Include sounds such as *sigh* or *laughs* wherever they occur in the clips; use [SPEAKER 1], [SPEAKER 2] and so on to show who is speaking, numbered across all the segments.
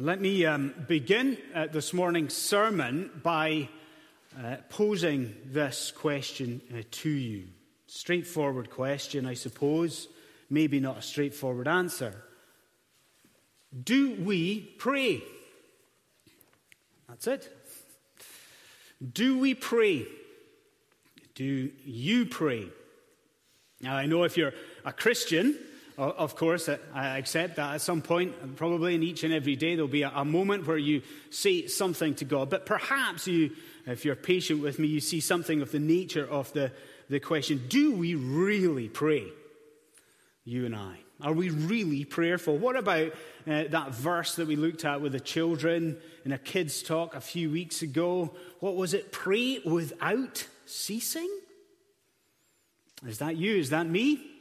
[SPEAKER 1] Let me um, begin uh, this morning's sermon by uh, posing this question uh, to you. Straightforward question, I suppose, maybe not a straightforward answer. Do we pray? That's it. Do we pray? Do you pray? Now, I know if you're a Christian, of course, I accept that at some point, probably in each and every day, there'll be a, moment where you say something to God. But perhaps you, if you're patient with me, you see something of the nature of the, the question do we really pray? You and I. Are we really prayerful? What about uh, that verse that we looked at with the children in a kids' talk a few weeks ago? What was it? Pray without ceasing? Is that you? Is that me?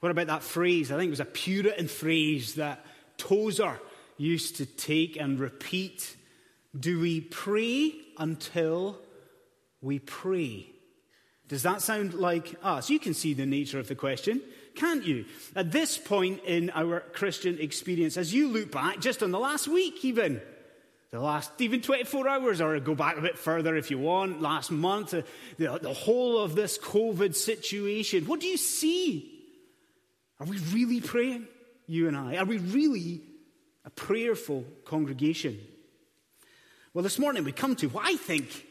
[SPEAKER 1] What about that phrase? I think it was a Puritan phrase that Tozer used to take and repeat. Do we pray until we pray? Does that sound like us? You can see the nature of the question, can't you? At this point in our Christian experience, as you look back, just on the last week even, the last even 24 hours, or go back a bit further if you want, last month, the, the whole of this COVID situation, what do you see? Are we really praying, you and I? Are we really a prayerful congregation? Well, this morning we come to what I think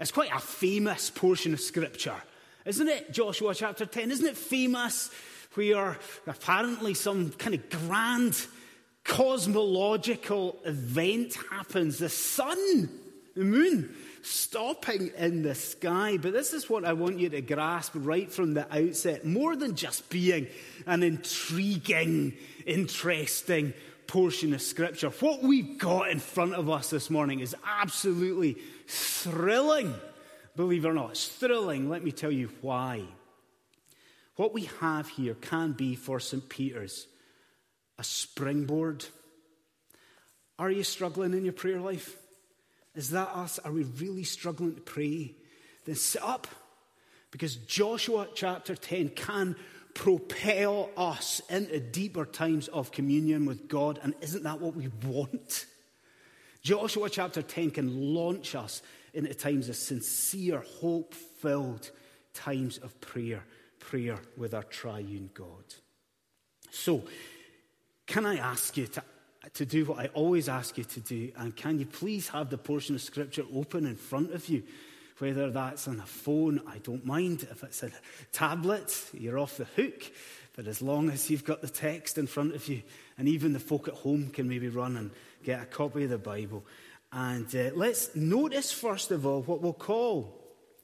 [SPEAKER 1] is quite a famous portion of Scripture, isn't it? Joshua chapter 10. Isn't it famous where apparently some kind of grand cosmological event happens? The sun, the moon, stopping in the sky. But this is what I want you to grasp right from the outset more than just being an intriguing, interesting portion of Scripture. What we've got in front of us this morning is absolutely thrilling. Believe it or not, it's thrilling. Let me tell you why. What we have here can be for St. Peter's a springboard. Are you struggling in your prayer life? Is that us? Are we really struggling to pray? Then sit up because Joshua chapter 10 can propel us into deeper times of communion with God. And isn't that what we want? Joshua chapter 10 can launch us into times of sincere, hope filled times of prayer, prayer with our triune God. So, can I ask you to to do what I always ask you to do. And can you please have the portion of Scripture open in front of you? Whether that's on a phone, I don't mind. If it's a tablet, you're off the hook. But as long as you've got the text in front of you, and even the folk at home can maybe run and get a copy of the Bible. And uh, let's notice, first of all, what we'll call,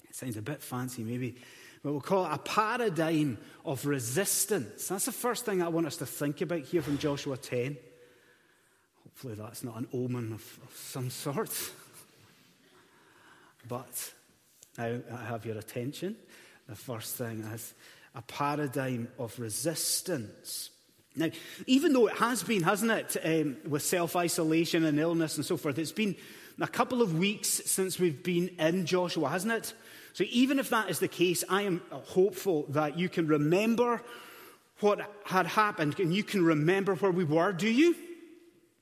[SPEAKER 1] it sounds a bit fancy maybe, but we'll call it a paradigm of resistance. That's the first thing I want us to think about here from Joshua 10. Hopefully, that's not an omen of, of some sort. but now I have your attention. The first thing is a paradigm of resistance. Now, even though it has been, hasn't it, um, with self isolation and illness and so forth, it's been a couple of weeks since we've been in Joshua, hasn't it? So, even if that is the case, I am hopeful that you can remember what had happened and you can remember where we were, do you?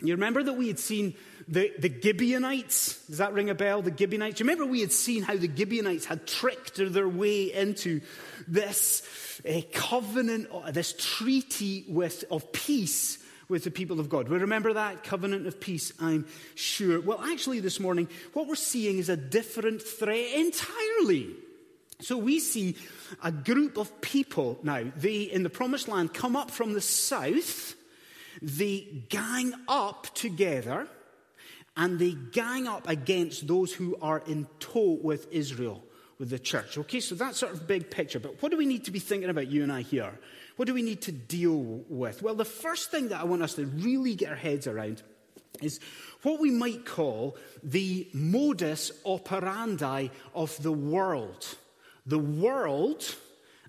[SPEAKER 1] You remember that we had seen the, the Gibeonites? Does that ring a bell? The Gibeonites? You remember we had seen how the Gibeonites had tricked their way into this uh, covenant, this treaty with, of peace with the people of God. We remember that covenant of peace, I'm sure. Well, actually, this morning, what we're seeing is a different threat entirely. So we see a group of people now, they in the promised land come up from the south they gang up together and they gang up against those who are in tow with Israel, with the church. Okay, so that's sort of big picture. But what do we need to be thinking about, you and I, here? What do we need to deal with? Well, the first thing that I want us to really get our heads around is what we might call the modus operandi of the world. The world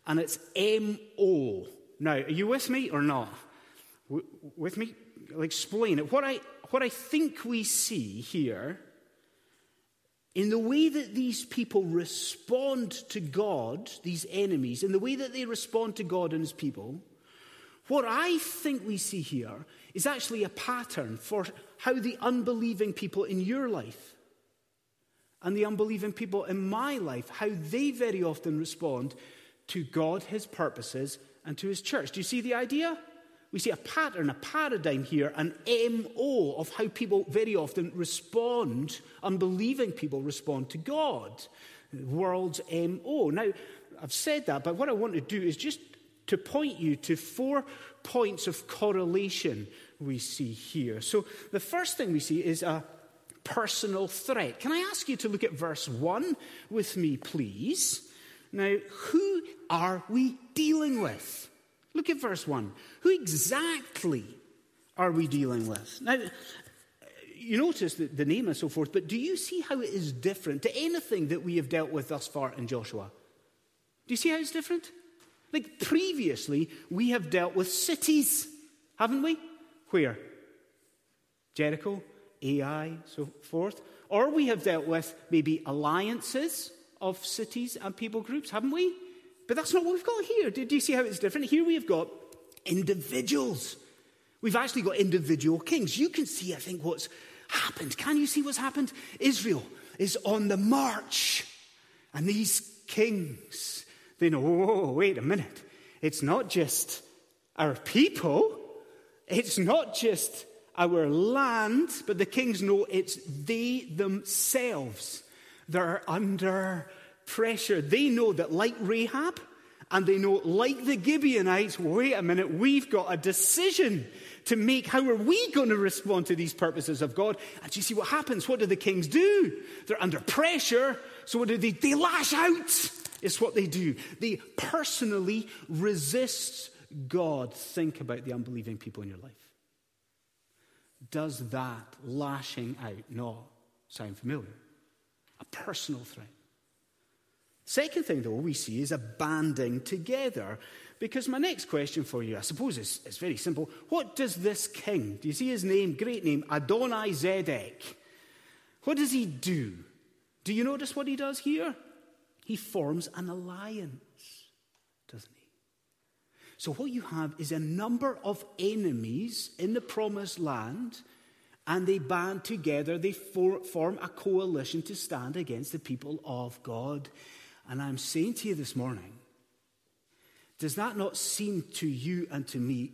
[SPEAKER 1] and its MO. Now, are you with me or not? With me? I'll explain it. What I, what I think we see here in the way that these people respond to God, these enemies, in the way that they respond to God and his people, What I think we see here is actually a pattern for how the unbelieving people in your life and the unbelieving people in my life, how they very often respond to God, His purposes, and to His church. Do you see the idea? We see a pattern, a paradigm here, an MO of how people very often respond, unbelieving people respond to God. The world's MO. Now, I've said that, but what I want to do is just to point you to four points of correlation we see here. So, the first thing we see is a personal threat. Can I ask you to look at verse 1 with me, please? Now, who are we dealing with? Look at verse 1. Who exactly are we dealing with? Now, you notice the, the name and so forth, but do you see how it is different to anything that we have dealt with thus far in Joshua? Do you see how it's different? Like previously, we have dealt with cities, haven't we? Where? Jericho, Ai, so forth. Or we have dealt with maybe alliances of cities and people groups, haven't we? But that's not what we've got here. Do, do you see how it's different? Here we've got individuals. We've actually got individual kings. You can see, I think, what's happened. Can you see what's happened? Israel is on the march. And these kings, they know, oh, wait a minute. It's not just our people, it's not just our land, but the kings know it's they themselves that are under pressure. They know that, like Rahab, and they know, like the Gibeonites, wait a minute, we've got a decision to make. How are we going to respond to these purposes of God? And you see what happens? What do the kings do? They're under pressure. So what do they? They lash out, is what they do. They personally resist God. Think about the unbelieving people in your life. Does that lashing out not sound familiar? A personal threat. Second thing, though, we see is a banding together. Because my next question for you, I suppose, is, is very simple. What does this king, do you see his name, great name, Adonai Zedek, what does he do? Do you notice what he does here? He forms an alliance, doesn't he? So, what you have is a number of enemies in the promised land, and they band together, they for, form a coalition to stand against the people of God. And I'm saying to you this morning, does that not seem to you and to me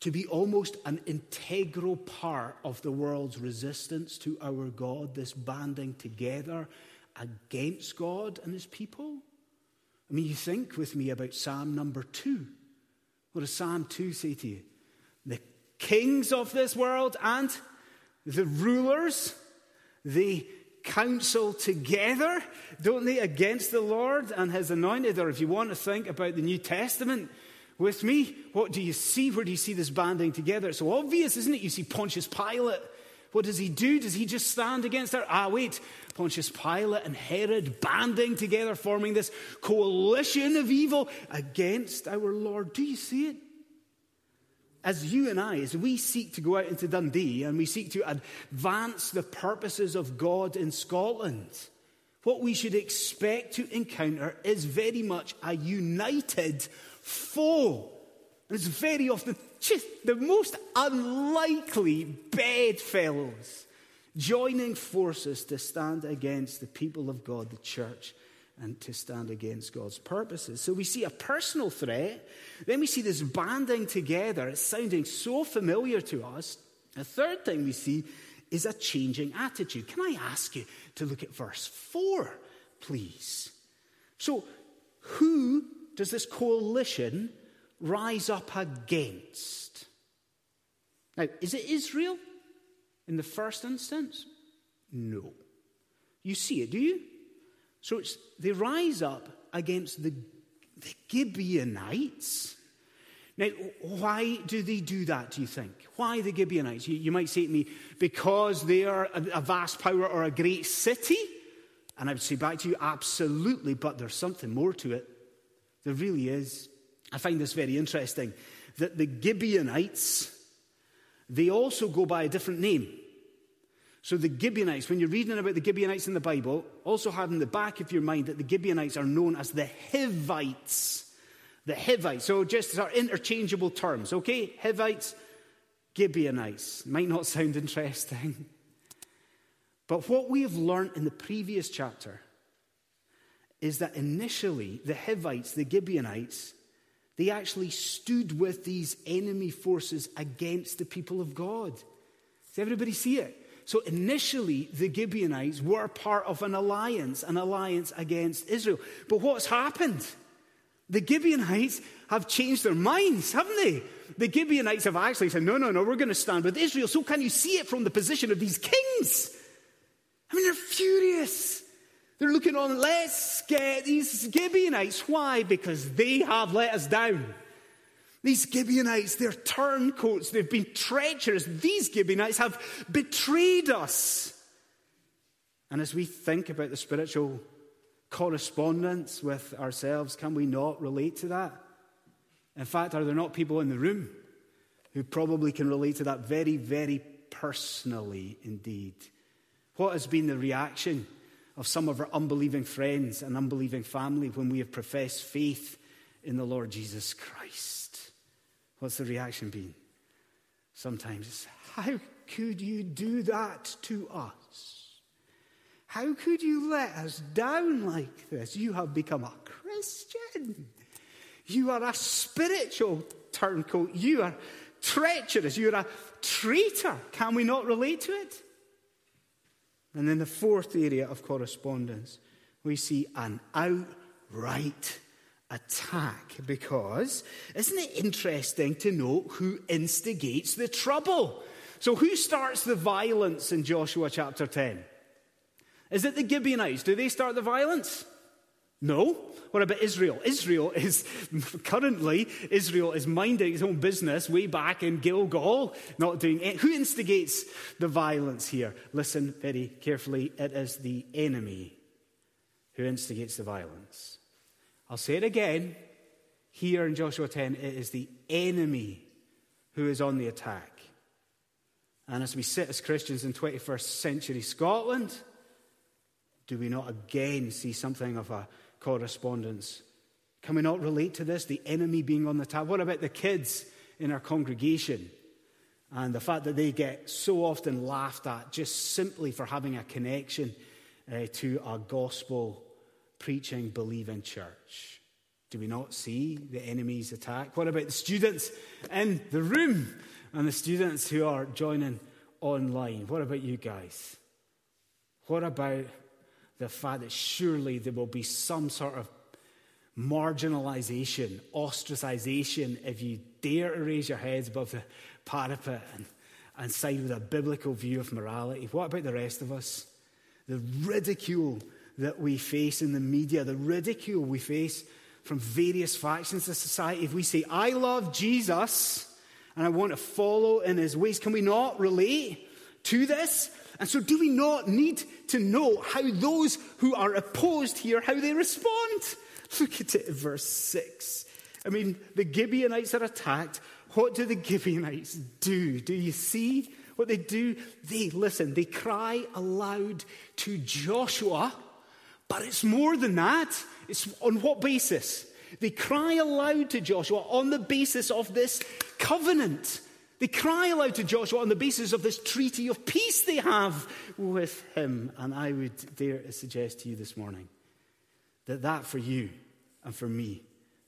[SPEAKER 1] to be almost an integral part of the world's resistance to our God, this banding together against God and his people? I mean, you think with me about Psalm number two. What does Psalm 2 say to you? The kings of this world and the rulers, the counsel together, don't they, against the Lord and his anointed? Or if you want to think about the New Testament with me, what do you see? Where do you see this banding together? It's so obvious, isn't it? You see Pontius Pilate. What does he do? Does he just stand against her? Ah, wait. Pontius Pilate and Herod banding together, forming this coalition of evil against our Lord. Do you see it? As you and I, as we seek to go out into Dundee and we seek to advance the purposes of God in Scotland, what we should expect to encounter is very much a united foe. And it's very often just the most unlikely bedfellows joining forces to stand against the people of God, the church, and to stand against God's purposes. So we see a personal threat, then we see this banding together. It's sounding so familiar to us. The third thing we see is a changing attitude. Can I ask you to look at verse 4, please? So, who does this coalition rise up against? Now, is it Israel in the first instance? No. You see it, do you? So they rise up against the, the Gibeonites. Now, why do they do that, do you think? Why the Gibeonites? You, you might say to me, because they are a vast power or a great city? And I would say back to you, absolutely, but there's something more to it. There really is. I find this very interesting that the Gibeonites, they also go by a different name. So the Gibeonites, when you're reading about the Gibeonites in the Bible, also have in the back of your mind that the Gibeonites are known as the Hivites. The Hivites, so just are interchangeable terms, okay? Hivites, Gibeonites. Might not sound interesting. *laughs* But what we have learned in the previous chapter is that initially the Hivites, the Gibeonites, they actually stood with these enemy forces against the people of God. Does everybody see it? So initially, the Gibeonites were part of an alliance, an alliance against Israel. But what's happened? The Gibeonites have changed their minds, haven't they? The Gibeonites have actually said, no, no, no, we're going to stand with Israel. So can you see it from the position of these kings? I mean, they're furious. They're looking on, let's get these Gibeonites. Why? Because they have let us down. These Gibeonites, they're turncoats. They've been treacherous. These Gibeonites have betrayed us. And as we think about the spiritual correspondence with ourselves, can we not relate to that? In fact, are there not people in the room who probably can relate to that very, very personally indeed? What has been the reaction of some of our unbelieving friends and unbelieving family when we have professed faith in the Lord Jesus Christ? What's the reaction been? Sometimes it's, How could you do that to us? How could you let us down like this? You have become a Christian. You are a spiritual turncoat. You are treacherous. You're a traitor. Can we not relate to it? And then the fourth area of correspondence, we see an outright attack because isn't it interesting to note who instigates the trouble? So, who starts the violence in Joshua chapter 10? Is it the Gibeonites? Do they start the violence? No. What about Israel? Israel is *laughs* currently Israel is minding its own business way back in Gilgal, not doing it. Who instigates the violence here? Listen very carefully. It is the enemy who instigates the violence. I'll say it again. Here in Joshua 10, it is the enemy who is on the attack. And as we sit as Christians in 21st century Scotland, do we not again see something of a correspondence. Can we not relate to this? The enemy being on the attack. What about the kids in our congregation? And the fact that they get so often laughed at just simply for having a connection uh, to a gospel preaching, believing church. Do we not see the enemy's attack? What about the students in the room and the students who are joining online? What about you guys? What about the fact that surely there will be some sort of marginalization, ostracization, if you dare to raise your heads above the parapet and, and side with a biblical view of morality. What about the rest of us? The ridicule that we face in the media, the ridicule we face from various factions of society. If we say, I love Jesus and I want to follow in his ways, can we not relate to this? And so, do we not need to know how those who are opposed here, how they respond? *laughs* Look at it in verse 6. I mean, the Gibeonites are attacked. What do the Gibeonites do? Do you see what they do? They listen, they cry aloud to Joshua, but it's more than that. It's on what basis? They cry aloud to Joshua on the basis of this covenant they cry aloud to Joshua on the basis of this treaty of peace they have with him. And I would dare to suggest to you this morning that that for you and for me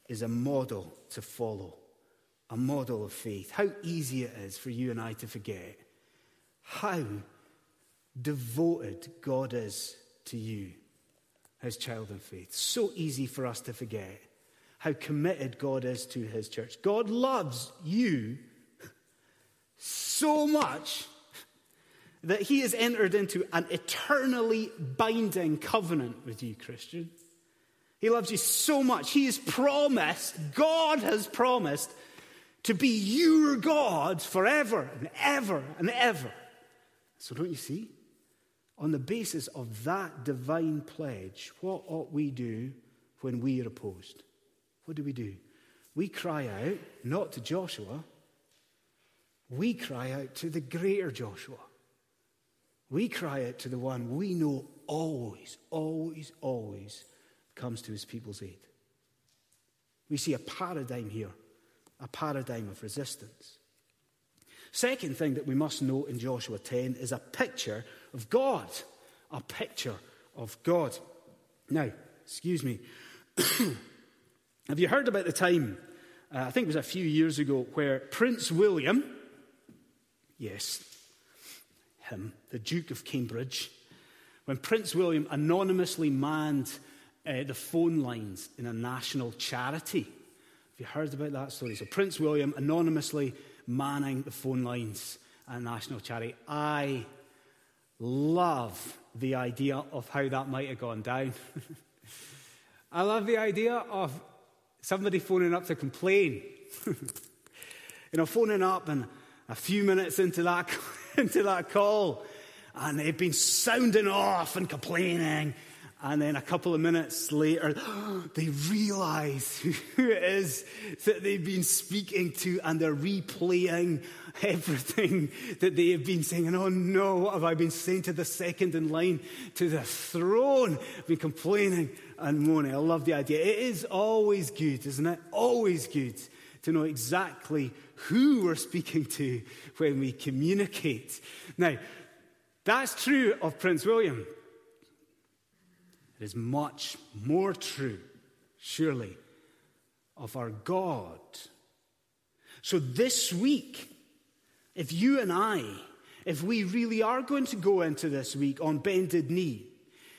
[SPEAKER 1] is a model to follow, a model of faith. How easy it is for you and I to forget how devoted God is to you, his child in faith. So easy for us to forget how committed God is to his church. God loves you so much that he has entered into an eternally binding covenant with you, Christian. He loves you so much. He has promised, God has promised, to be your God forever and ever and ever. So, don't you see? On the basis of that divine pledge, what ought we do when we are opposed? What do we do? We cry out, not to Joshua, we cry out to the greater Joshua. We cry out to the one we know always, always, always comes to his people's aid. We see a paradigm here, a paradigm of resistance. Second thing that we must note in Joshua 10 is a picture of God. A picture of God. Now, excuse me. *clears throat* Have you heard about the time, uh, I think it was a few years ago, where Prince William, yes, him, the Duke of Cambridge, when Prince William anonymously manned uh, the phone lines in a national charity. Have you heard about that story? So, Prince William anonymously manning the phone lines at a national charity. I love the idea of how that might have gone down. *laughs* I love the idea of somebody phoning up to complain. *laughs* you know, phoning up and a few minutes into that, *laughs* into that call, and they've been sounding off and complaining. And then a couple of minutes later, *gasps* they realize *laughs* who it is that they've been speaking to, and they're replaying *laughs* everything that they have been saying. And oh no, what have I been saying to the second in line to the throne? I've been complaining and moaning. I love the idea. It is always good, isn't it? Always good to know exactly who we're speaking to when we communicate. Now, that's true of Prince William. It is much more true, surely, of our God. So this week, if you and I, if we really are going to go into this week on bended knee,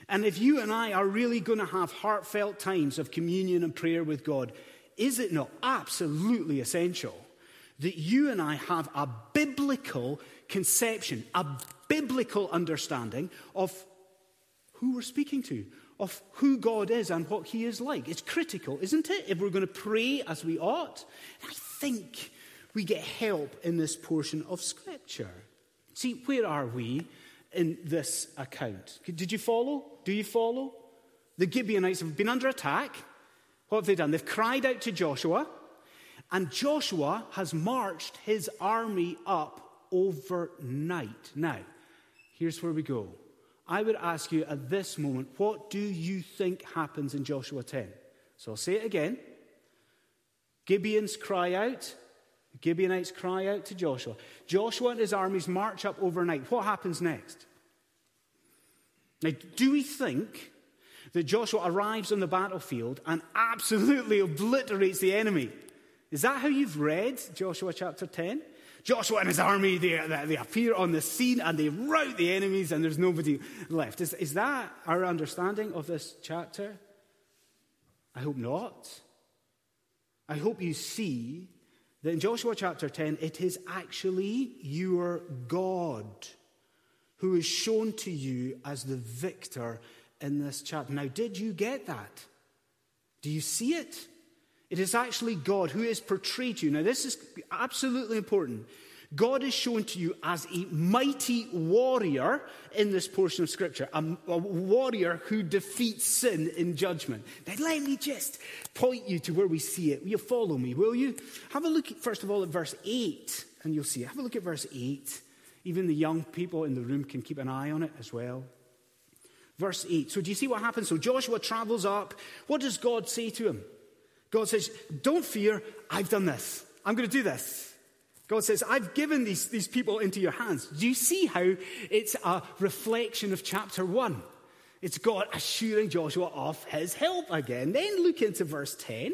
[SPEAKER 1] and if you and I are really going to have heartfelt times of communion and prayer with God, is it not absolutely essential that you and I have a biblical conception, a biblical understanding of who we're speaking to, of who God is and what He is like. It's critical, isn't it? If we're going to pray as we ought. I think we get help in this portion of Scripture. See, where are we in this account? Did you follow? Do you follow? The Gibeonites have been under attack. What have they done? They've cried out to Joshua, and Joshua has marched his army up overnight. Now, here's where we go. I would ask you at this moment, what do you think happens in Joshua 10? So I'll say it again. Gibeons cry out. Gibeonites cry out to Joshua. Joshua and his armies march up overnight. What happens next? Now, do we think that Joshua arrives on the battlefield and absolutely obliterates the enemy? Is that how you've read Joshua chapter 10? Joshua and his army, they, they appear on the scene and they rout the enemies and there's nobody left. Is, is that our understanding of this chapter? I hope not. I hope you see that in Joshua chapter 10, it is actually your God who is shown to you as the victor in this chapter. Now, did you get that? Do you see it? It is actually God who is portrayed to you. Now, this is absolutely important. God is shown to you as a mighty warrior in this portion of Scripture, a, a, warrior who defeats sin in judgment. Now, let me just point you to where we see it. Will you follow me, will you? Have a look, at, first of all, at verse 8, and you'll see. Have a look at verse 8. Even the young people in the room can keep an eye on it as well. Verse 8. So, do you see what happens? So, Joshua travels up. What does God say to him? God says, Don't fear, I've done this. I'm going to do this. God says, I've given these, these people into your hands. Do you see how it's a reflection of chapter 1? It's God assuring Joshua of his help again. Then look into verse 10.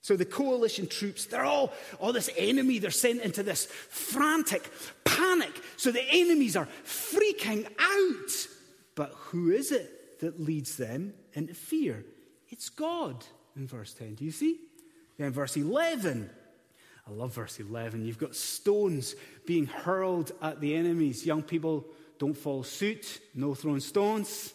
[SPEAKER 1] So the coalition troops, they're all, all this enemy, they're sent into this frantic panic. So the enemies are freaking out. But who is it that leads them into fear? It's God in verse 10. Do you see? Then verse 11. I love verse 11. You've got stones being hurled at the enemies. Young people don't follow suit, no throwing stones.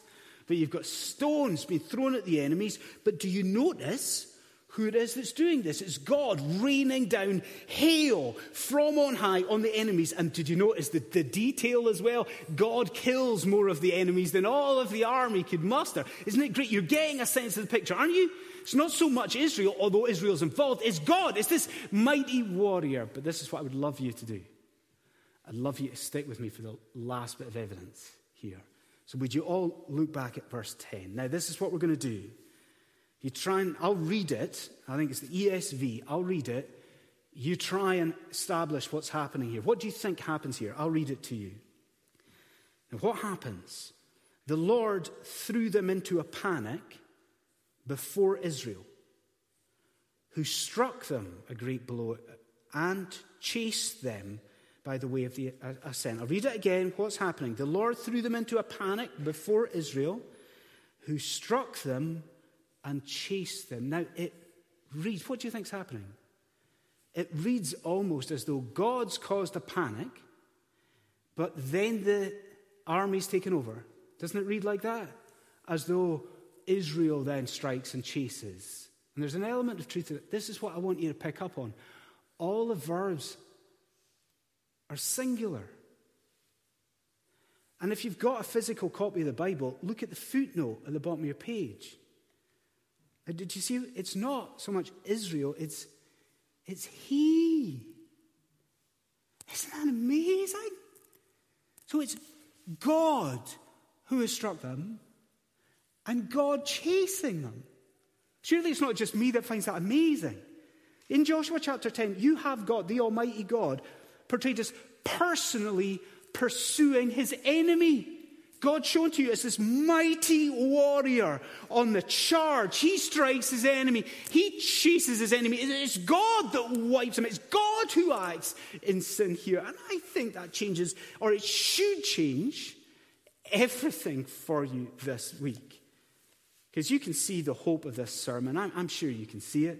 [SPEAKER 1] But you've got stones being thrown at the enemies. But do you notice who it is that's doing this. It's God raining down hail from on high on the enemies. And did you notice the, the detail as well? God kills more of the enemies than all of the army could muster. Isn't it great? You're getting a sense of the picture, aren't you? It's not so much Israel, although Israel's involved. It's God. It's this mighty warrior. But this is what I would love you to do. I'd love you to stick with me for the last bit of evidence here. So, would you all look back at verse 10? Now, this is what we're going to do. You try and, I'll read it. I think it's the ESV. I'll read it. You try and establish what's happening here. What do you think happens here? I'll read it to you. And what happens? The Lord threw them into a panic before Israel, who struck them a great blow and chased them by the way of the uh, ascent. I'll read it again. What's happening? The Lord threw them into a panic before Israel, who struck them and chased them. Now, it reads, what do you think's happening? It reads almost as though God's caused a panic, but then the army's taken over. Doesn't it read like that? As though Israel then strikes and chases. And there's an element of truth to it. This is what I want you to pick up on. All the verbs are singular. And if you've got a physical copy of the Bible, look at the footnote at the bottom of your page. Uh, did you see? It's not so much Israel, it's, it's He. Isn't that amazing? So it's God who has struck them and God chasing them. Surely it's not just me that finds that amazing. In Joshua chapter 10, you have God, the Almighty God, portrayed as personally pursuing his enemy. God shown to you as this mighty warrior on the charge. He strikes his enemy. He chases his enemy. It's God that wipes him. It's God who acts in sin here. And I think that changes, or it should change, everything for you this week. Because you can see the hope of this sermon. I'm, I'm sure you can see it.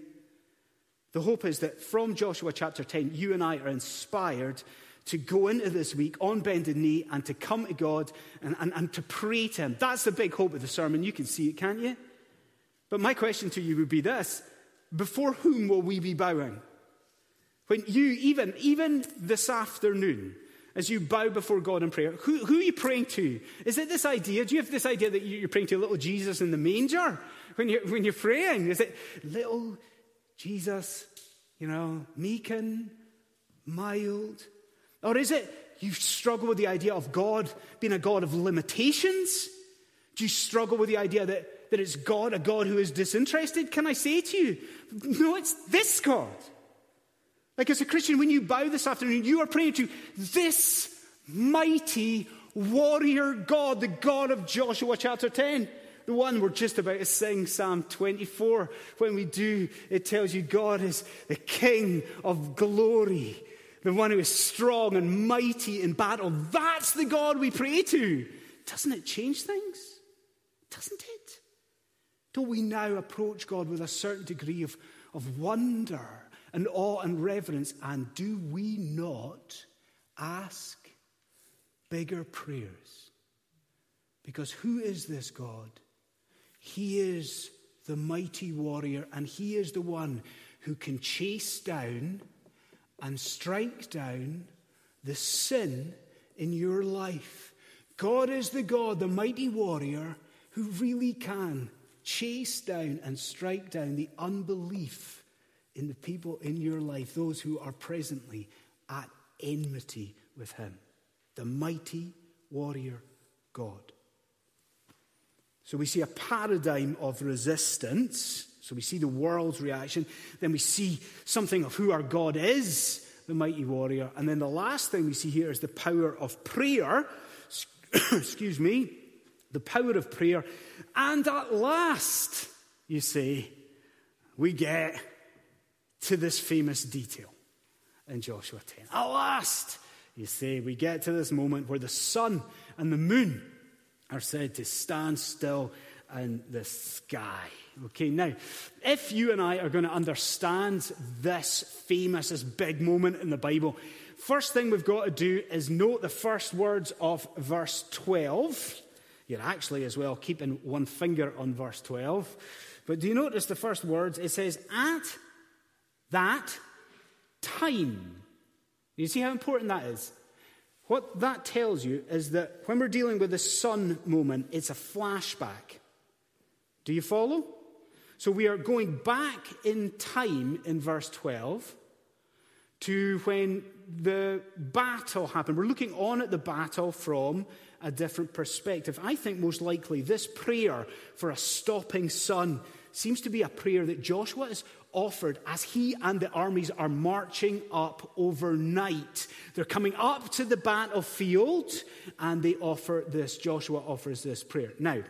[SPEAKER 1] The hope is that from Joshua chapter 10, you and I are inspired to go into this week on bended knee and to come to God and, and, and to pray to Him. That's the big hope of the sermon. You can see it, can't you? But my question to you would be this Before whom will we be bowing? When you, even, even this afternoon, as you bow before God in prayer, who, who are you praying to? Is it this idea? Do you have this idea that you're praying to little Jesus in the manger when you're, when you're praying? Is it little Jesus, you know, meek and mild? Or is it you struggle with the idea of God being a God of limitations? Do you struggle with the idea that, that it's God, a God who is disinterested? Can I say to you, no, it's this God. Like as a Christian, when you bow this afternoon, you are praying to this mighty warrior God, the God of Joshua chapter 10. The one we're just about to sing, Psalm 24. When we do, it tells you God is the King of glory the one who is strong and mighty in battle. That's the God we pray to. Doesn't it change things? Doesn't it? Don't we now approach God with a certain degree of, of wonder and awe and reverence? And do we not ask bigger prayers? Because who is this God? He is the mighty warrior, and He is the one who can chase down and strike down the sin in your life. God is the God, the mighty warrior, who really can chase down and strike down the unbelief in the people in your life, those who are presently at enmity with Him. The mighty warrior God. So we see a paradigm of resistance so we see the world's reaction, then we see something of who our God is, the mighty warrior. And then the last thing we see here is the power of prayer. *coughs* Excuse me, the power of prayer. And at last, you see, we get to this famous detail in Joshua 10. At last, you see, we get to this moment where the sun and the moon are said to stand still in the sky. Okay, now, if you and I are going to understand this famous, this big moment in the Bible, first thing we've got to do is note the first words of verse 12. You're actually as well keeping one finger on verse 12. But do you notice the first words? It says, at that time. You see how important that is? What that tells you is that when we're dealing with the sun moment, it's a flashback. Do you follow? So we are going back in time in verse 12 to when the battle happened. We're looking on at the battle from a different perspective. I think most likely this prayer for a stopping sun seems to be a prayer that Joshua is offered as he and the armies are marching up overnight. They're coming up to the battlefield and they offer this. Joshua offers this prayer. Now,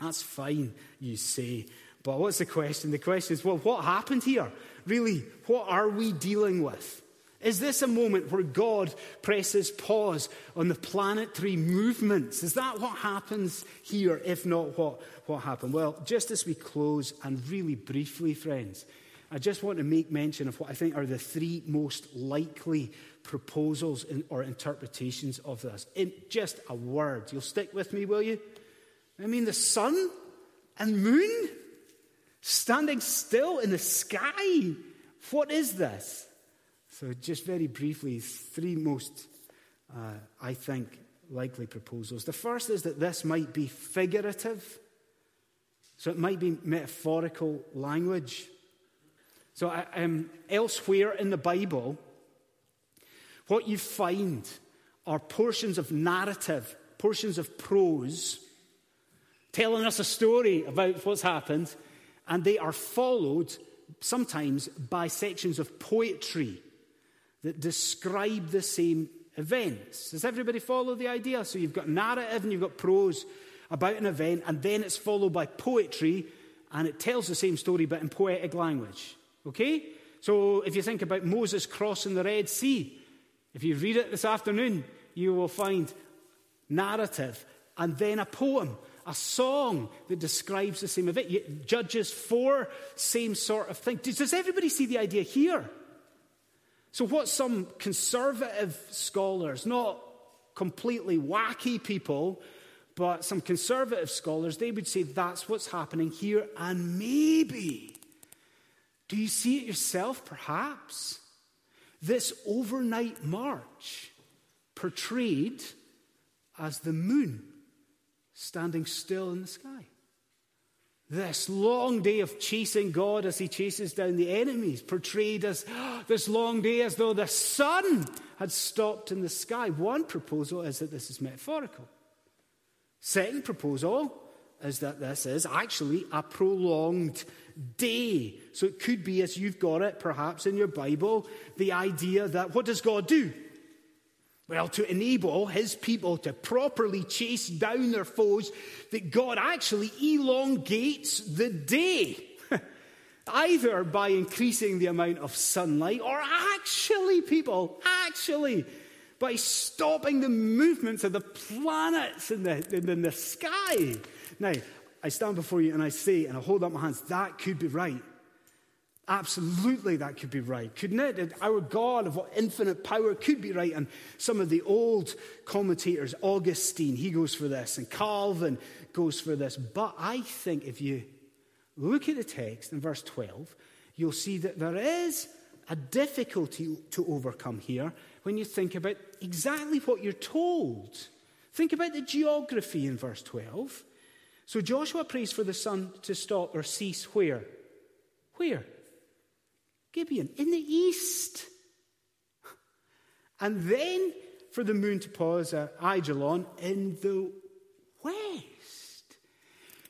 [SPEAKER 1] that's fine, you say. But what's the question? The question is, well, what happened here? Really, what are we dealing with? Is this a moment where God presses pause on the planetary movements? Is that what happens here? If not, what, what happened? Well, just as we close, and really briefly, friends, I just want to make mention of what I think are the three most likely proposals in, or interpretations of this. In just a word. You'll stick with me, will you? I mean, the sun and moon standing still in the sky. What is this? So, just very briefly, three most, uh, I think, likely proposals. The first is that this might be figurative, so it might be metaphorical language. So, um, elsewhere in the Bible, what you find are portions of narrative, portions of prose, telling us a story about what's happened, and they are followed sometimes by sections of poetry that describe the same events. Does everybody follow the idea? So you've got narrative and you've got prose about an event, and then it's followed by poetry, and it tells the same story but in poetic language. Okay? So if you think about Moses crossing the Red Sea, if you read it this afternoon, you will find narrative and then a poem, a song that describes the same event. Judges 4, same sort of thing. Does everybody see the idea here? So, what some conservative scholars, not completely wacky people, but some conservative scholars, they would say that's what's happening here, and maybe do you see it yourself, perhaps? This overnight march portrayed as the moon standing still in the sky. This long day of chasing God as he chases down the enemies, portrayed as ah, this long day as though the sun had stopped in the sky. One proposal is that this is metaphorical. Second proposal is that this is actually a prolonged day. So it could be, as you've got it perhaps in your Bible, the idea that what does God do? Well, to enable his people to properly chase down their foes, that God actually elongates the day. *laughs* Either by increasing the amount of sunlight, or actually, people, actually, by stopping the movements of the planets in the, in the sky. Now, I stand before you and I say, and I hold up my hands, that could be right. Absolutely, that could be right, couldn't it? Our God of what infinite power could be right. And some of the old commentators, Augustine, he goes for this, and Calvin goes for this. But I think if you look at the text in verse 12, you'll see that there is a difficulty to overcome here when you think about exactly what you're told. Think about the geography in verse 12. So Joshua prays for the sun to stop or cease where? Where? Gibeon, in the east. And then for the moon to pause at Aijalon in the west.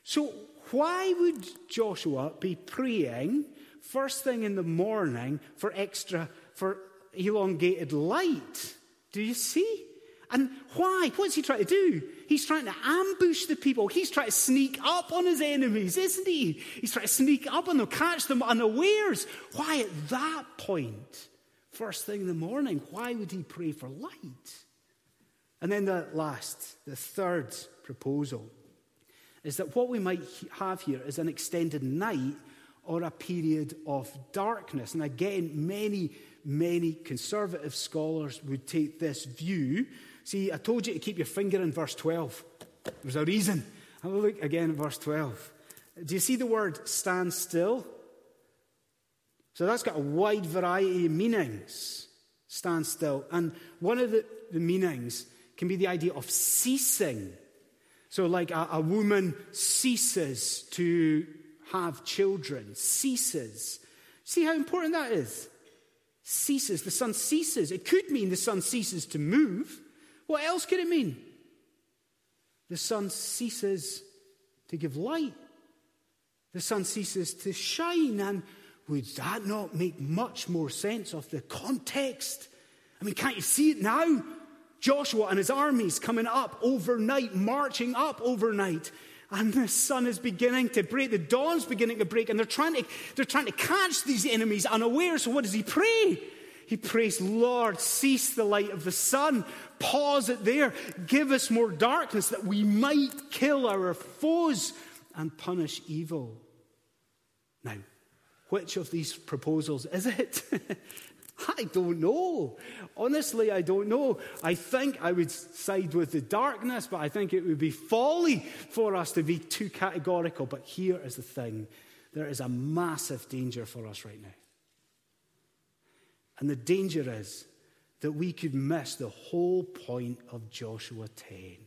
[SPEAKER 1] So why would Joshua be praying first thing in the morning for extra, for elongated light? Do you see? And why? What's he trying to do? He's trying to ambush the people. He's trying to sneak up on his enemies, isn't he? He's trying to sneak up on them, catch them unawares. Why at that point, first thing in the morning, why would he pray for light? And then the last, the third proposal is that what we might have here is an extended night or a period of darkness. And again, many, many conservative scholars would take this view See, I told you to keep your finger in verse 12. There's a reason. Have a look again at verse 12. Do you see the word stand still? So that's got a wide variety of meanings. Stand still. And one of the, the meanings can be the idea of ceasing. So, like a, a woman ceases to have children, ceases. See how important that is? Ceases. The sun ceases. It could mean the sun ceases to move. What else could it mean? The sun ceases to give light. The sun ceases to shine. And would that not make much more sense of the context? I mean, can't you see it now? Joshua and his armies coming up overnight, marching up overnight. And the sun is beginning to break, the dawn's beginning to break, and they're trying to, they're trying to catch these enemies unaware. So, what does he pray? He prays, Lord, cease the light of the sun, pause it there, give us more darkness that we might kill our foes and punish evil. Now, which of these proposals is it? *laughs* *laughs* I don't know. Honestly, I don't know. I think I would side with the darkness, but I think it would be folly for us to be too categorical. But here is the thing there is a massive danger for us right now. And the danger is that we could miss the whole point of Joshua 10.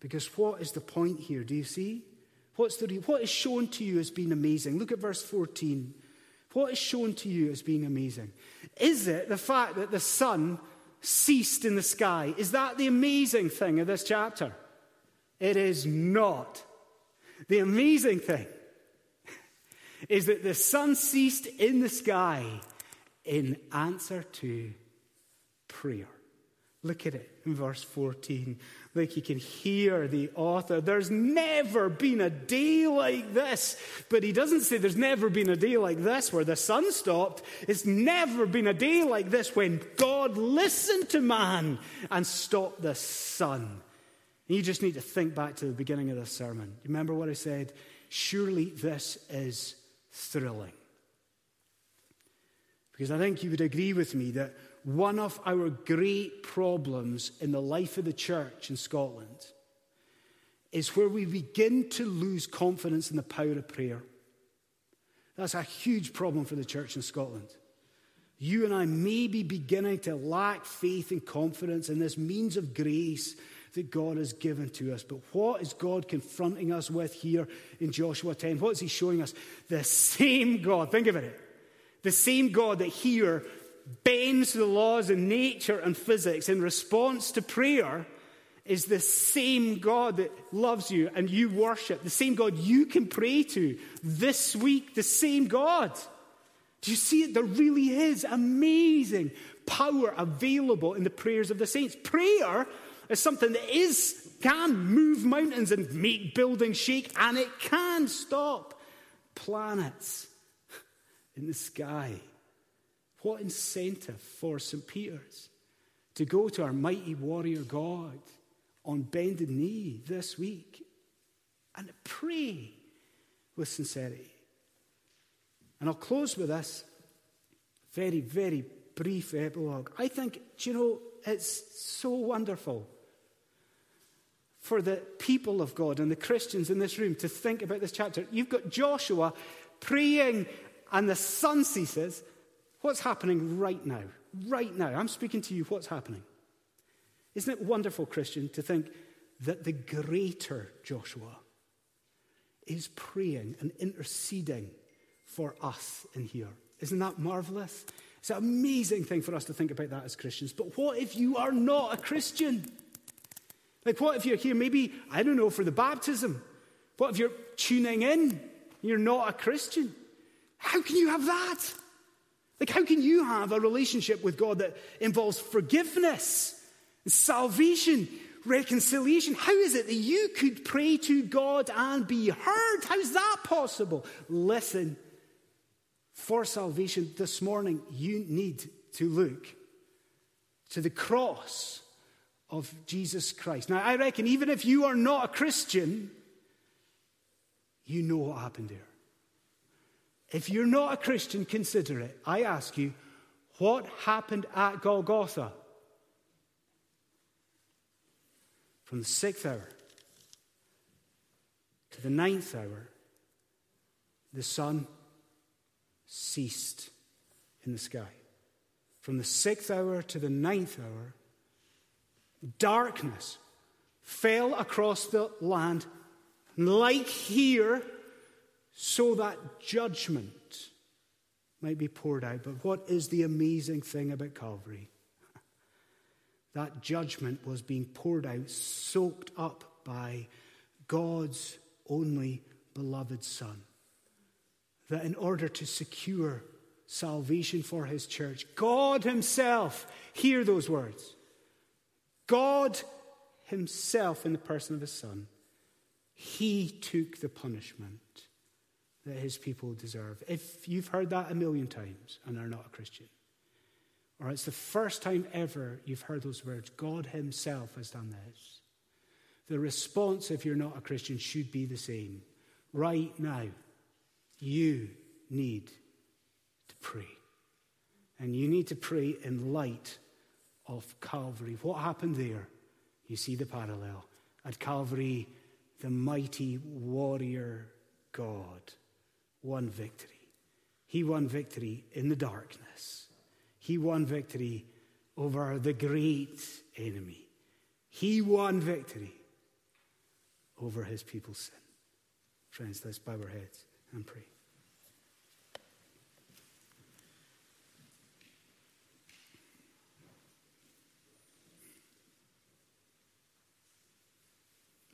[SPEAKER 1] Because what is the point here? Do you see? What's the, what is shown to you as being amazing? Look at verse 14. What is shown to you as being amazing? Is it the fact that the sun ceased in the sky? Is that the amazing thing of this chapter? It is not. The amazing thing *laughs* is that the sun ceased in the sky in answer to prayer. Look at it in verse 14. Like you can hear the author. There's never been a day like this. But he doesn't say there's never been a day like this where the sun stopped. It's never been a day like this when God listened to man and stopped the sun. And you just need to think back to the beginning of this sermon. Remember what I said? Surely this is thrilling. Because I think you would agree with me that one of our great problems in the life of the church in Scotland is where we begin to lose confidence in the power of prayer. That's a huge problem for the church in Scotland. You and I may be beginning to lack faith and confidence in this means of grace that God has given to us. But what is God confronting us with here in Joshua 10? What is He showing us? The same God, think of it, the same God that here bends the laws of nature and physics in response to prayer is the same God that loves you and you worship, the same God you can pray to this week, the same God. Do you see it? There really is amazing power available in the prayers of the saints. Prayer is something that is, can move mountains and make buildings shake, and it can stop planets in the sky. What incentive for St. Peter's to go to our mighty warrior God on bended knee this week and pray with sincerity. And I'll close with this very, very brief epilogue. I think, you know, it's so wonderful for the people of God and the Christians in this room to think about this chapter. You've got Joshua praying, and the sun ceases, What's happening right now? Right now. I'm speaking to you. What's happening? Isn't it wonderful, Christian, to think that the greater Joshua is praying and interceding for us in here? Isn't that marvelous? It's an amazing thing for us to think about that as Christians. But what if you are not a Christian? Like, what if you're here, maybe, I don't know, for the baptism? What if you're tuning in? You're not a Christian. How can you have that? Like, how can you have a relationship with God that involves forgiveness, salvation, reconciliation? How is it that you could pray to God and be heard? How is that possible? Listen, for salvation this morning, you need to look to the cross of Jesus Christ. Now, I reckon even if you are not a Christian, you know what happened there. If you're not a Christian, consider it. I ask you, what happened at Golgotha? From the sixth hour to the ninth hour, the sun ceased in the sky. From the sixth hour to the ninth hour, darkness fell across the land, like here so that judgment might be poured out. But what is the amazing thing about Calvary? *laughs* That judgment was being poured out, soaked up by God's only beloved Son. that in order to secure salvation for his church, God himself, hear those words, God himself in the person of his son, he took the punishment that his people deserve. If you've heard that a million times and are not a Christian, or it's the first time ever you've heard those words, God himself has done this. The response, if you're not a Christian, should be the same. Right now, you need to pray. And you need to pray in light of Calvary. What happened there? You see the parallel. At Calvary, the mighty warrior God won victory. He won victory in the darkness. He won victory over the great enemy. He won victory over his people's sin. Friends, let's bow our heads and pray.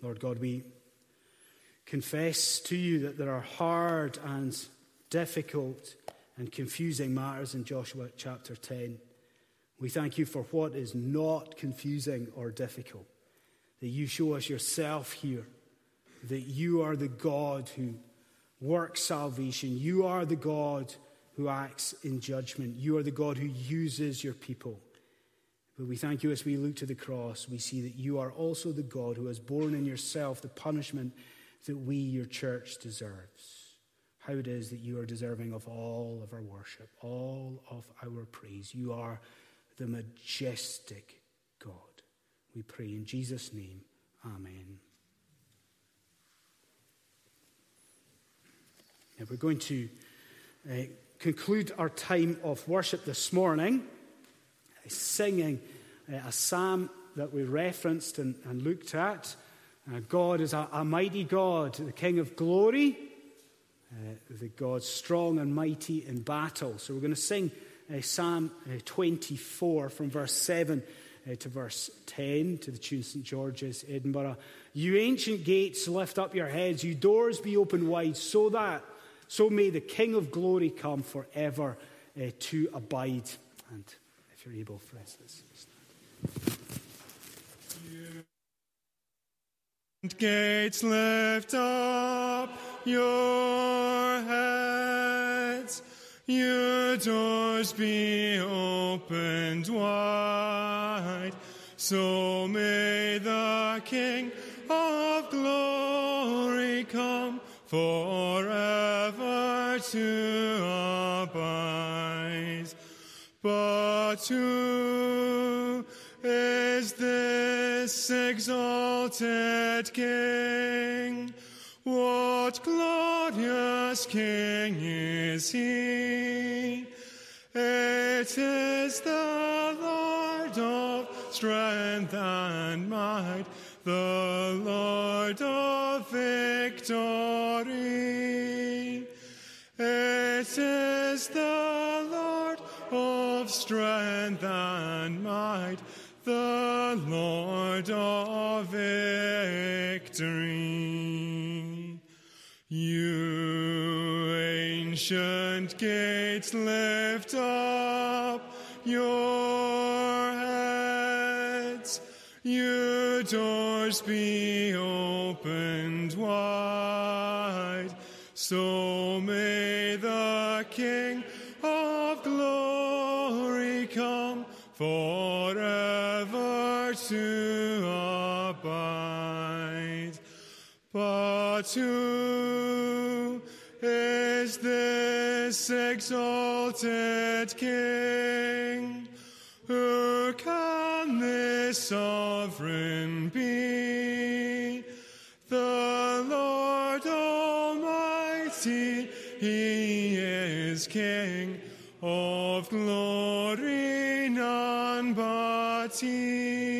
[SPEAKER 1] Lord God, we confess to you that there are hard and difficult and confusing matters in Joshua chapter 10. We thank you for what is not confusing or difficult, that you show us yourself here, that you are the God who works salvation, you are the God who acts in judgment, you are the God who uses your people. But we thank you as we look to the cross, we see that you are also the God who has borne in yourself the punishment that we, your church, deserves. How it is that you are deserving of all of our worship, all of our praise. You are the majestic God. We pray in Jesus' name. Amen. Now we're going to uh, conclude our time of worship this morning singing uh, a psalm that we referenced and, and looked at. Uh, God is a, a, mighty God, the King of glory, uh, the God strong and mighty in battle. So we're going to sing uh, Psalm uh, 24 from verse 7 uh, to verse 10 to the tune St. George's, Edinburgh. You ancient gates, lift up your heads, you doors be open wide, so that, so may the King of glory come forever to abide. And if you're able, friends,
[SPEAKER 2] Gates lift up your heads, your doors be opened wide, so may the King of glory come forever to abide. But is exalted King? What glorious King is he? It is the Lord of strength and might, the Lord of victory. It is the Lord of strength and might, the Lord of victory. You ancient gates, lift up your heads, you doors be opened wide, so Who is this exalted King? Who can this sovereign be? The Lord Almighty, He is King of glory, none but He.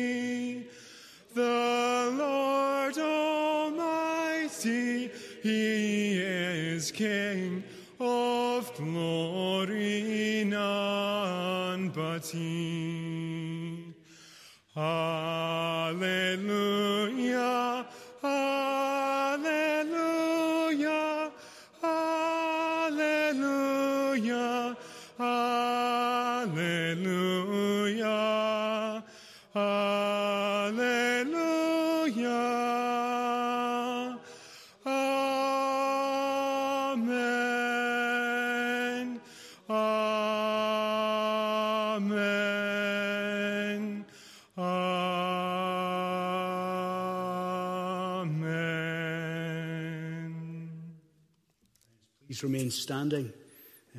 [SPEAKER 2] None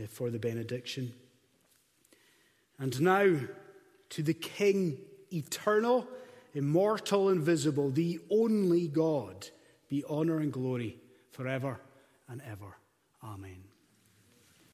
[SPEAKER 1] Uh, for the benediction. And now to the King, eternal, immortal, invisible, the only God, be honour and glory forever and ever. Amen.